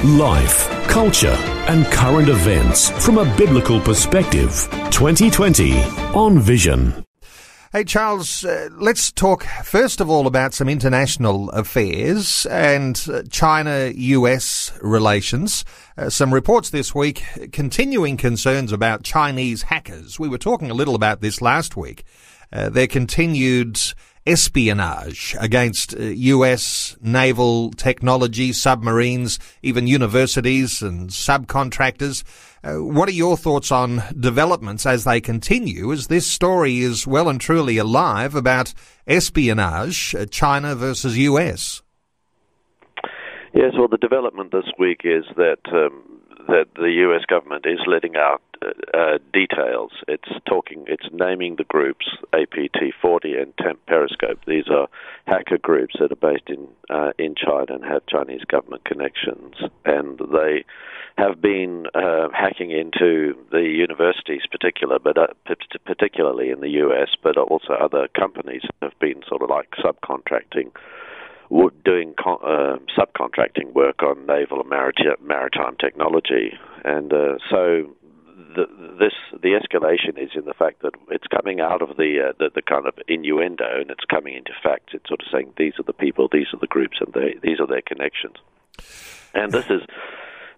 Life, culture, and current events from a biblical perspective. 2020 on Vision. Hey, Charles, uh, let's talk first of all about some international affairs and uh, China US relations. Uh, some reports this week continuing concerns about Chinese hackers. We were talking a little about this last week. Uh, their continued espionage against US uh, naval technology, submarines, even universities and subcontractors. Uh, what are your thoughts on developments as they continue, as this story is well and truly alive about espionage, uh, China versus US? Yes, well, the development this week is that um, that the U.S. government is letting out uh, uh, details. It's talking, it's naming the groups APT40 and Temp Periscope. These are hacker groups that are based in uh, in China and have Chinese government connections, and they have been uh, hacking into the universities, particular, but uh, particularly in the U.S., but also other companies have been sort of like subcontracting doing uh, subcontracting work on naval and maritime technology, and uh, so the, this the escalation is in the fact that it's coming out of the, uh, the, the kind of innuendo and it's coming into facts. It's sort of saying these are the people, these are the groups, and they, these are their connections. And this is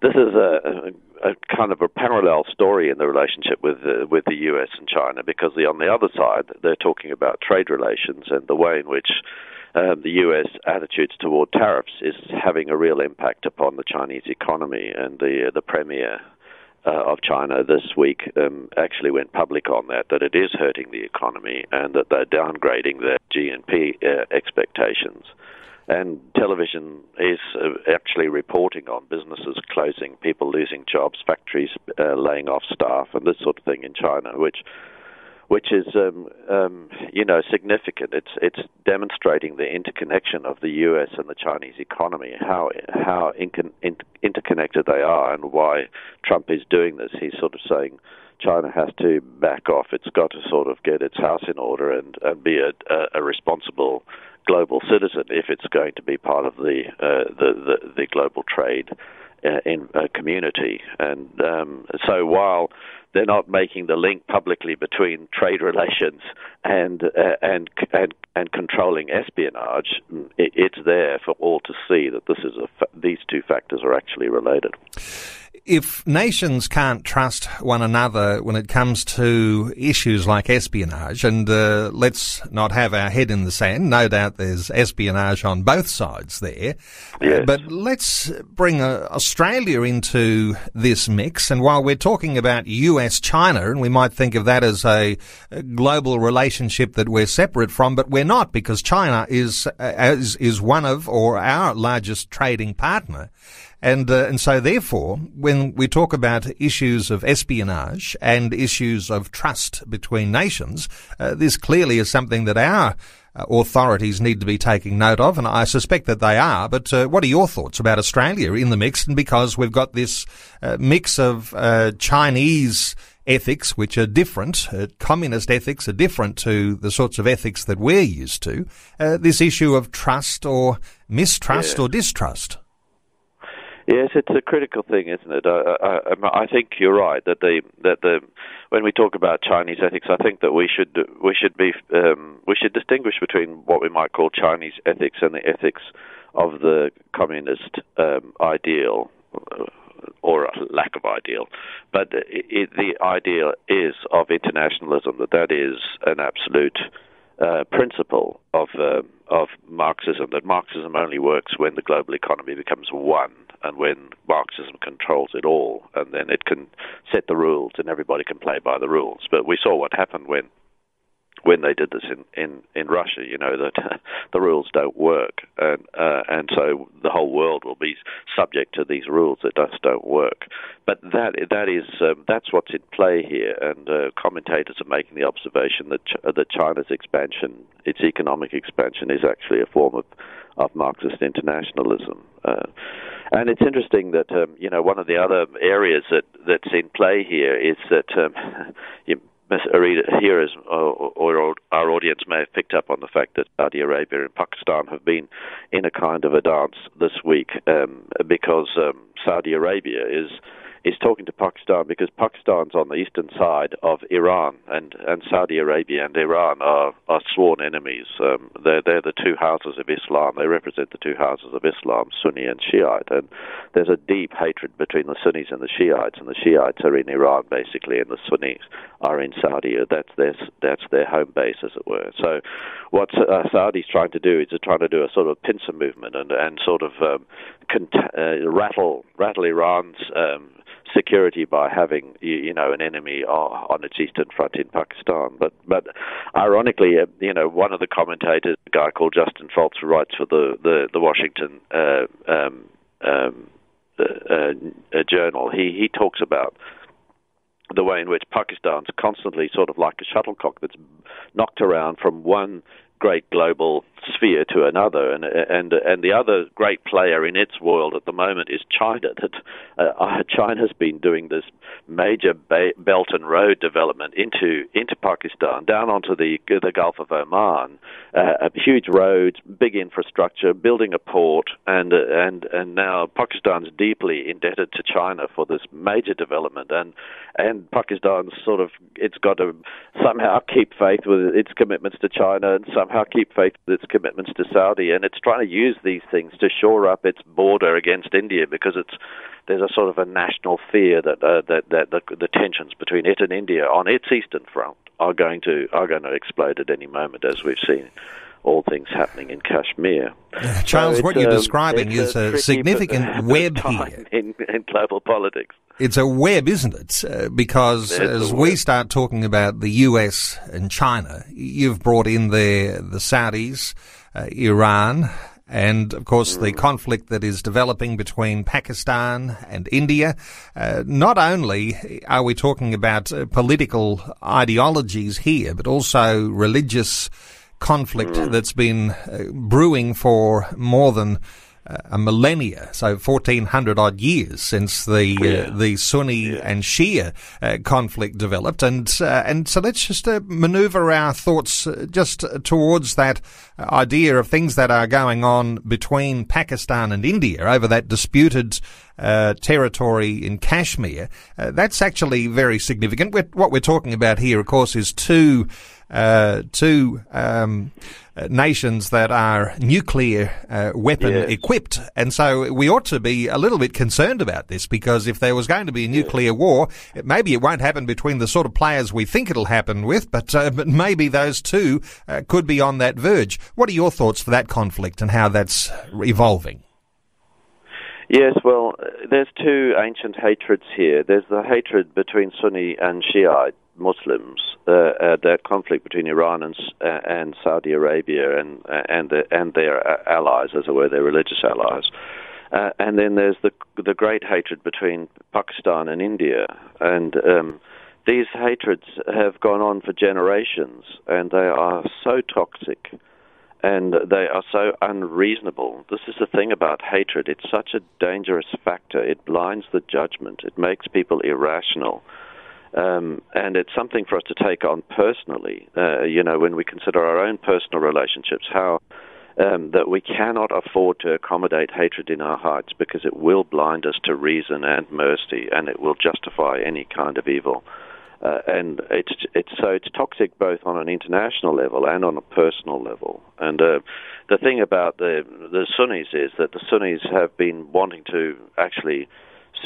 this is a, a, kind of a parallel story in the relationship with with the U.S. and China because the, on the other side they're talking about trade relations and the way in which um, the U.S. attitudes toward tariffs is having a real impact upon the Chinese economy. And the uh, the premier uh, of China this week um, actually went public on that that it is hurting the economy and that they're downgrading their GNP uh, expectations. And television is uh, actually reporting on businesses closing, people losing jobs, factories uh, laying off staff, and this sort of thing in China, which which is um, um, you know significant. It's it's demonstrating the interconnection of the U.S. and the Chinese economy, how how in- interconnected they are, and why Trump is doing this. He's sort of saying China has to back off. It's got to sort of get its house in order and, and be a, a, responsible global citizen if it's going to be part of the uh, the, the, the global trade in a community. And um, so while they're not making the link publicly between trade relations and uh, and and and controlling espionage. It, it's there for all to see that this is a fa- these two factors are actually related if nations can't trust one another when it comes to issues like espionage, and uh, let's not have our head in the sand, no doubt there's espionage on both sides there. Yes. But let's bring uh, Australia into this mix. And while we're talking about US China, and we might think of that as a, global relationship that we're separate from, but we're not because China is, uh, is, is one of or our largest trading partner. And, uh, and so therefore, when we talk about issues of espionage and issues of trust between nations, uh, this clearly is something that our uh, authorities need to be taking note of, and I suspect that they are. But uh, what are your thoughts about Australia in the mix? And because we've got this uh, mix of uh, Chinese ethics, which are different, uh, communist ethics are different to the sorts of ethics that we're used to, uh, this issue of trust or mistrust yeah. or distrust. Yes, it's a critical thing, isn't it? I, I, I think you're right that the that the when we talk about Chinese ethics, I think that we should we should be um, we should distinguish between what we might call Chinese ethics and the ethics of the communist um, ideal uh, or lack of ideal. But it, the ideal is of internationalism that that is an absolute uh, principle of uh, of Marxism. That Marxism only works when the global economy becomes one and when Marxism controls it all, and then it can set the rules and everybody can play by the rules. But we saw what happened when when they did this in, in, in Russia, you know that the rules don't work, and uh, and so the whole world will be subject to these rules that just don't work. But that that is um, that's what's in play here, and uh, commentators are making the observation that Ch- that China's expansion, its economic expansion, is actually a form of of Marxist internationalism. Uh, and it's interesting that um, you know one of the other areas that that's in play here is that um, you, hearers or, or, our audience may have picked up on the fact that Saudi Arabia and Pakistan have been in a kind of a dance this week um, because um, Saudi Arabia is is talking to Pakistan because Pakistan's on the eastern side of Iran, and, and Saudi Arabia and Iran are, are sworn enemies. Um, they're, they're the two houses of Islam. They represent the two houses of Islam, Sunni and Shiite. And there's a deep hatred between the Sunnis and the Shiites, and the Shiites are in Iran basically, and the Sunnis are in Saudi. That's their, that's their home base, as it were. So what uh, Saudi's trying to do is they're trying to do a sort of pincer movement and, and sort of um, cont- uh, rattle, rattle Iran's um, security by having you know an enemy on its eastern front in Pakistan. But but ironically, uh, you know, one of the commentators, a guy called Justin Foltz, who writes for the the, the Washington. Uh, um, um, uh, uh, journal, he he talks about the way in which Pakistan's constantly sort of like a shuttlecock that's knocked around from one great global sphere to another, and and and the other great player in its world at the moment is China. That uh, China's been doing this major ba- Belt and Road development into into Pakistan, down onto the the Gulf of Oman, uh, huge roads, big infrastructure, building a port, and and and now Pakistan's deeply indebted to China for this major development, and and Pakistan's sort of it's got to somehow keep faith with its commitments to China and somehow keep faith with its commitments to Saudi, and it's trying to use these things to shore up its border against India because it's there's a sort of a national fear that uh, that that the, the tensions between it and India on its eastern front are going to are going to explode at any moment, as we've seen all things happening in Kashmir. Charles, so what you're um, describing is a, a significant web here in, in, global politics. It's a web, isn't it? Uh, because as we start talking about the US and China, you've brought in there the Saudis, uh, Iran, and of course the mm. conflict that is developing between Pakistan and India. Uh, not only are we talking about uh, political ideologies here, but also religious conflict mm. that's been uh, brewing for more than a millennia, so 1400 odd years since the uh, yeah. uh, the Sunni yeah. and Shia uh, conflict developed, and uh, and so let's just uh, manoeuvre our thoughts just towards that idea of things that are going on between Pakistan and India over that disputed territory in Kashmir. that's actually very significant. We're, what we're talking about here, of course, is two uh, two um, nations that are nuclear uh, weapon yes. equipped, and so we ought to be a little bit concerned about this because if there was going to be a nuclear yes. war, maybe it won't happen between the sort of players we think it'll happen with, but uh, but maybe those two uh, could be on that verge. What are your thoughts for that conflict and how that's evolving? Yes, well, there's two ancient hatreds here. There's the hatred between Sunni and Shiite Muslims, uh, uh, that conflict between Iran and, uh, and Saudi Arabia and uh, and the, and their allies, as it were, their religious allies. And then there's the the great hatred between Pakistan and India, and um, these hatreds have gone on for generations, and they are so toxic, and they are so unreasonable. This is the thing about hatred; it's such a dangerous factor. It blinds the judgment. It makes people irrational. Um, and it's something for us to take on personally, uh, you know, when we consider our own personal relationships, how um, that we cannot afford to accommodate hatred in our hearts because it will blind us to reason and mercy and it will justify any kind of evil. Uh, and it's it's so it's toxic both on an international level and on a personal level. And uh, the thing about the the Sunnis is that the Sunnis have been wanting to actually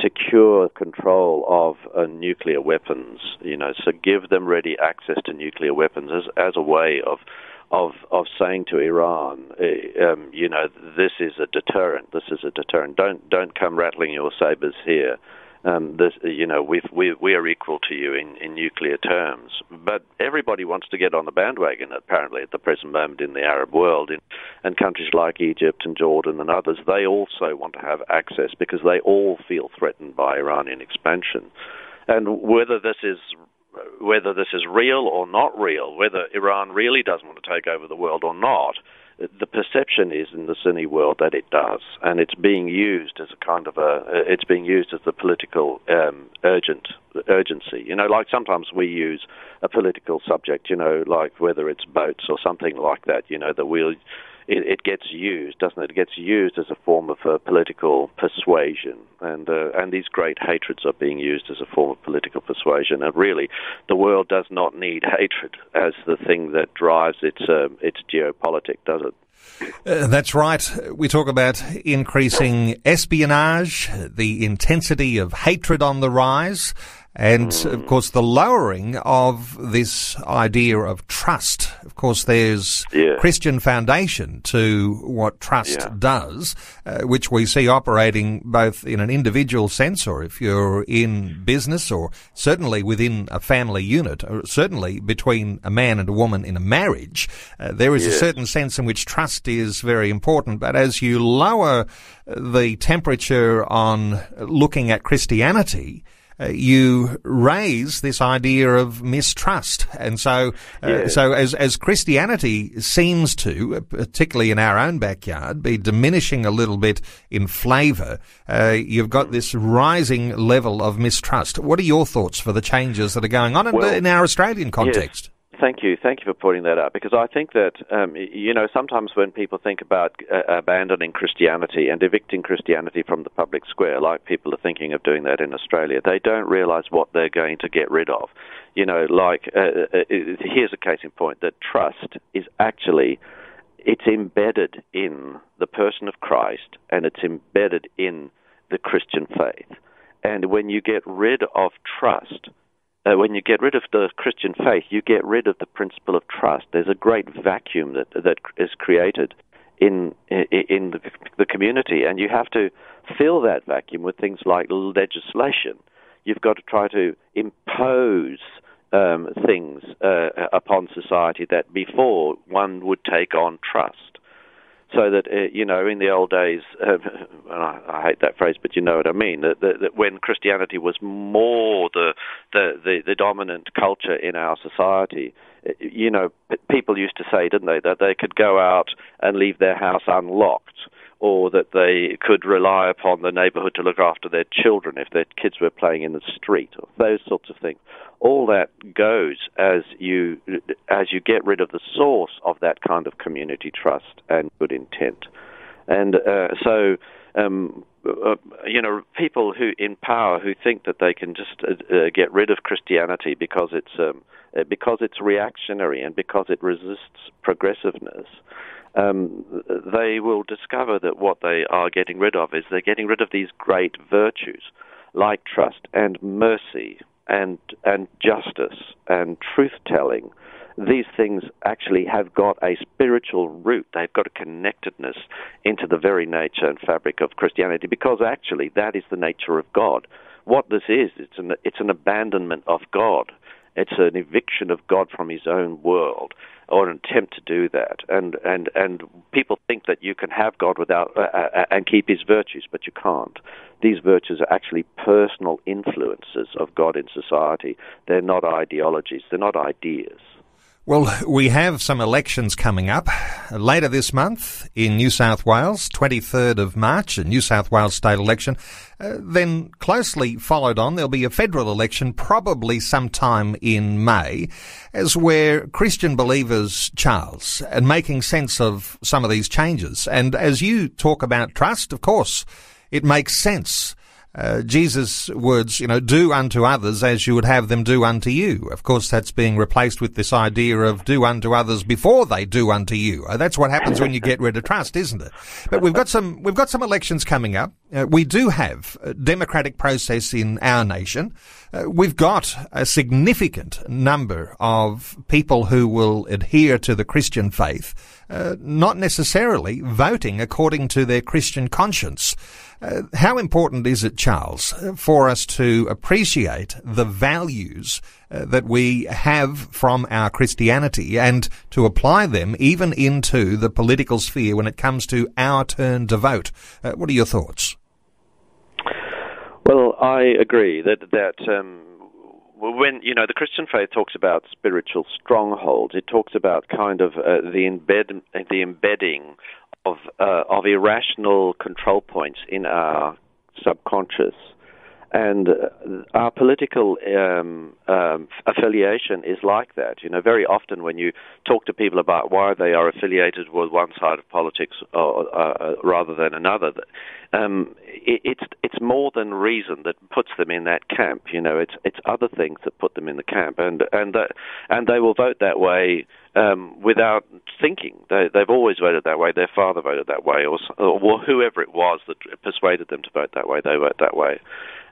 secure control of uh, nuclear weapons. You know, so give them ready access to nuclear weapons as as a way of of of saying to Iran, uh, um, you know, this is a deterrent. This is a deterrent. Don't don't come rattling your sabers here. Um, this, you know, we we are equal to you in, in nuclear terms. But everybody wants to get on the bandwagon, apparently, at the present moment in the Arab world. In, and countries like Egypt and Jordan and others, they also want to have access because they all feel threatened by Iranian expansion. And whether this is whether this is real or not real, whether Iran really does want to take over the world or not, the perception is in the Sunni world that it does, and it's being used as a kind of a, it's being used as the political um, urgent urgency. You know, like sometimes we use a political subject, you know, like whether it's boats or something like that. You know, that we'll it, it, gets used, doesn't it? It gets used as a form of uh, political persuasion, and uh, and these great hatreds are being used as a form of political persuasion. And really, the world does not need hatred as the thing that drives its um, its geopolitics, does it? Uh, that's right. We talk about increasing espionage, the intensity of hatred on the rise, and of course, the lowering of this idea of trust. Of course, there's yeah. Christian foundation to what trust yeah. does, uh, which we see operating both in an individual sense, or if you're in business, or certainly within a family unit, or certainly between a man and a woman in a marriage. Uh, there is yeah. a certain sense in which trust is very important. But as you lower the temperature on looking at Christianity, uh, you raise this idea of mistrust. And so, uh, yeah. so as, as Christianity seems to, uh, particularly in our own backyard, be diminishing a little bit in flavour, uh, you've got this rising level of mistrust. What are your thoughts for the changes that are going on in, in our Australian context? Yes. Thank you. Thank you for pointing that out because I think that, um, you know, sometimes when people think about uh, abandoning Christianity and evicting Christianity from the public square, like people are thinking of doing that in Australia, they don't realize what they're going to get rid of. You know, like, uh, uh, uh here's a case in point that trust is actually, it's embedded in the person of Christ and it's embedded in the Christian faith. And when you get rid of trust, uh, when you get rid of the Christian faith, you get rid of the principle of trust. There's a great vacuum that that is created in in the, the community, and you have to fill that vacuum with things like legislation. You've got to try to impose um, things uh, upon society that before one would take on trust so that uh, you know in the old days um, I, I, hate that phrase but you know what I mean that, that, that when Christianity was more the, the, the the dominant culture in our society uh, you know people used to say didn't they that they could go out and leave their house unlocked or that they could rely upon the neighborhood to look after their children if their kids were playing in the street, or those sorts of things. All that goes as you as you get rid of the source of that kind of community trust and good intent, and uh, so. Um, uh, you know, people who in power who think that they can just uh, uh get rid of Christianity because it's um, uh, because it's reactionary and because it resists progressiveness um, they will discover that what they are getting rid of is they're getting rid of these great virtues like trust and mercy and and justice and truth telling. These things actually have got a spiritual root. They've got a connectedness into the very nature and fabric of Christianity because actually that is the nature of God. What this is, it's an, it's an abandonment of God. It's an eviction of God from his own world or an attempt to do that. And and and people think that you can have God without uh, uh, uh, and keep His virtues, but you can't. These virtues are actually personal influences of God in society. They're not ideologies. They're not ideas. Well, we have some elections coming up later this month in New South Wales, 23rd of March, a New South Wales state election. Uh, then closely followed on, there'll be a federal election probably sometime in May, as where Christian believers, Charles, and making sense of some of these changes. And as you talk about trust, of course, it makes sense uh, Jesus' words, you know, do unto others as you would have them do unto you. Of course, that's being replaced with this idea of do unto others before they do unto you. Uh, that's what happens when you get rid of trust, isn't it? But we've got some, we've got some elections coming up. Uh, we do have a democratic process in our nation. Uh, we've got a significant number of people who will adhere to the Christian faith, uh, not necessarily voting according to their Christian conscience. Uh, how important is it, Charles, for us to appreciate the values uh, that we have from our Christianity and to apply them even into the political sphere when it comes to our turn to vote? Uh, what are your thoughts? Well, I agree that that um, when you know the Christian faith talks about spiritual strongholds, it talks about kind of uh, the embed the embedding of uh, of irrational control points in our subconscious. And uh, our political um, um, affiliation is like that. You know, very often when you talk to people about why they are affiliated with one side of politics or, uh, rather than another, um, it, it's it's more than reason that puts them in that camp. You know, it's it's other things that put them in the camp, and and and they will vote that way um, without thinking. They, they've always voted that way. Their father voted that way, or, or whoever it was that persuaded them to vote that way. They vote that way.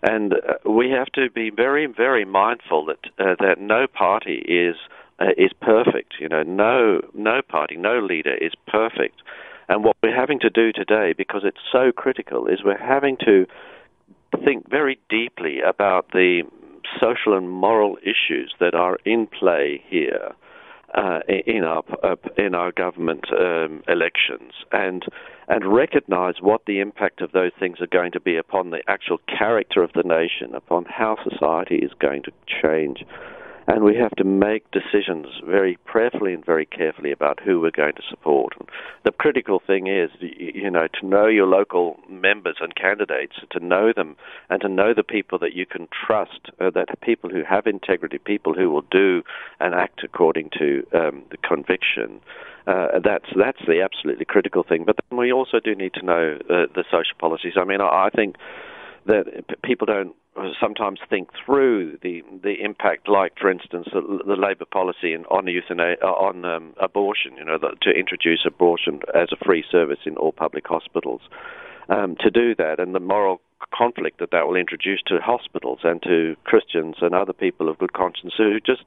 And uh, we have to be very, very mindful that uh, that no party is uh, is perfect. You know, no no party, no leader is perfect. And what we're having to do today, because it's so critical, is we're having to think very deeply about the social and moral issues that are in play here uh, in our uh, in our government um, elections, and and recognise what the impact of those things are going to be upon the actual character of the nation, upon how society is going to change and we have to make decisions very prayerfully and very carefully about who we're going to support. The critical thing is, you know, to know your local members and candidates, to know them, and to know the people that you can trust, uh, that people who have integrity, people who will do and act according to um, the conviction. Uh, that's that's the absolutely critical thing. But then we also do need to know uh, the social policies. I mean, I, I think that people don't sometimes think through the the impact, like for instance the, the Labor policy on euthanasia, uh, on um, abortion. You know, the, to introduce abortion as a free service in all public hospitals. Um, to do that, and the moral conflict that that will introduce to hospitals and to Christians and other people of good conscience who just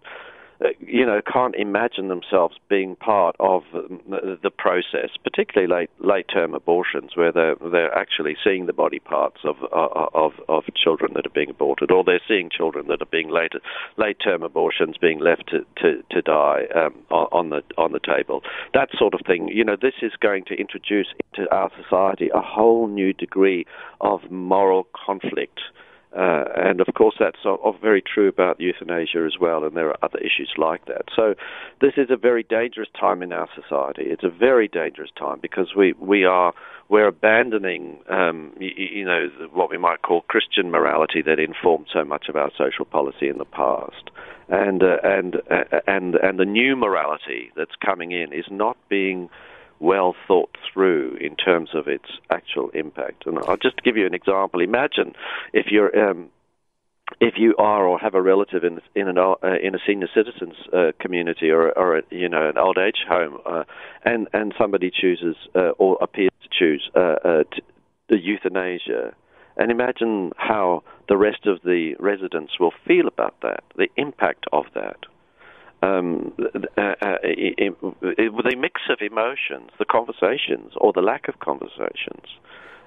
you know, can't imagine themselves being part of the process, particularly late late term abortions, where they're they're actually seeing the body parts of uh, of of children that are being aborted, or they're seeing children that are being late late term abortions being left to to, to die um, on the on the table. That sort of thing. You know, this is going to introduce into our society a whole new degree of moral conflict. Uh, and of course, that's very true about euthanasia as well, and there are other issues like that. So, this is a very dangerous time in our society. It's a very dangerous time because we, we are we're abandoning, um, you, you, know, what we might call Christian morality that informed so much of our social policy in the past, and uh, and uh, and and the new morality that's coming in is not being well thought through in terms of its actual impact. And I'll just give you an example. Imagine if you're um, if you are or have a relative in in an uh, in a senior citizens uh, community or or a, you know an old age home, uh, and and somebody chooses uh, or appears to choose uh, uh, t- the euthanasia, and imagine how the rest of the residents will feel about that, the impact of that um, uh, uh, with a mix of emotions, the conversations or the lack of conversations,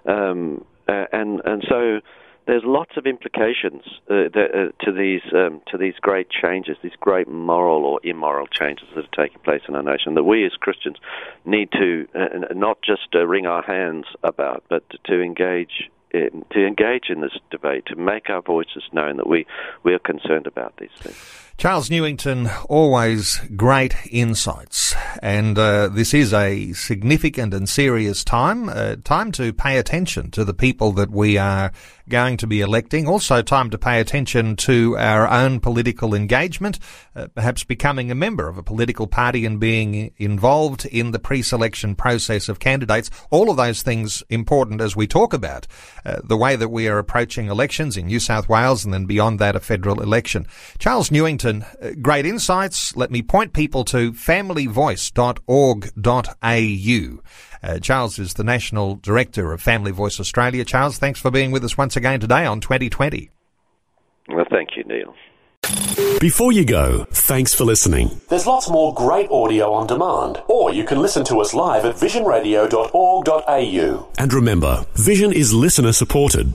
um, uh, and and so there's lots of implications uh, uh, to these um, to these great changes, these great moral or immoral changes that are taking place in our nation that we as Christians need to uh, not just wring our hands about, but to engage to engage in this debate, to make our voices known that we, we are concerned about these things. Charles Newington, always great insights, and uh, this is a significant and serious time. Uh, time to pay attention to the people that we are going to be electing. Also, time to pay attention to our own political engagement, uh, perhaps becoming a member of a political party and being involved in the pre-selection process of candidates. All of those things important as we talk about uh, the way that we are approaching elections in New South Wales and then beyond that a federal election. Charles Newington uh, great insights. Let me point people to familyvoice.org.au. Uh, Charles is the National Director of Family Voice Australia. Charles, thanks for being with us once again today on 2020. Well, thank you, Neil. Before you go, thanks for listening. There's lots more great audio on demand, or you can listen to us live at visionradio.org.au. And remember, Vision is listener supported.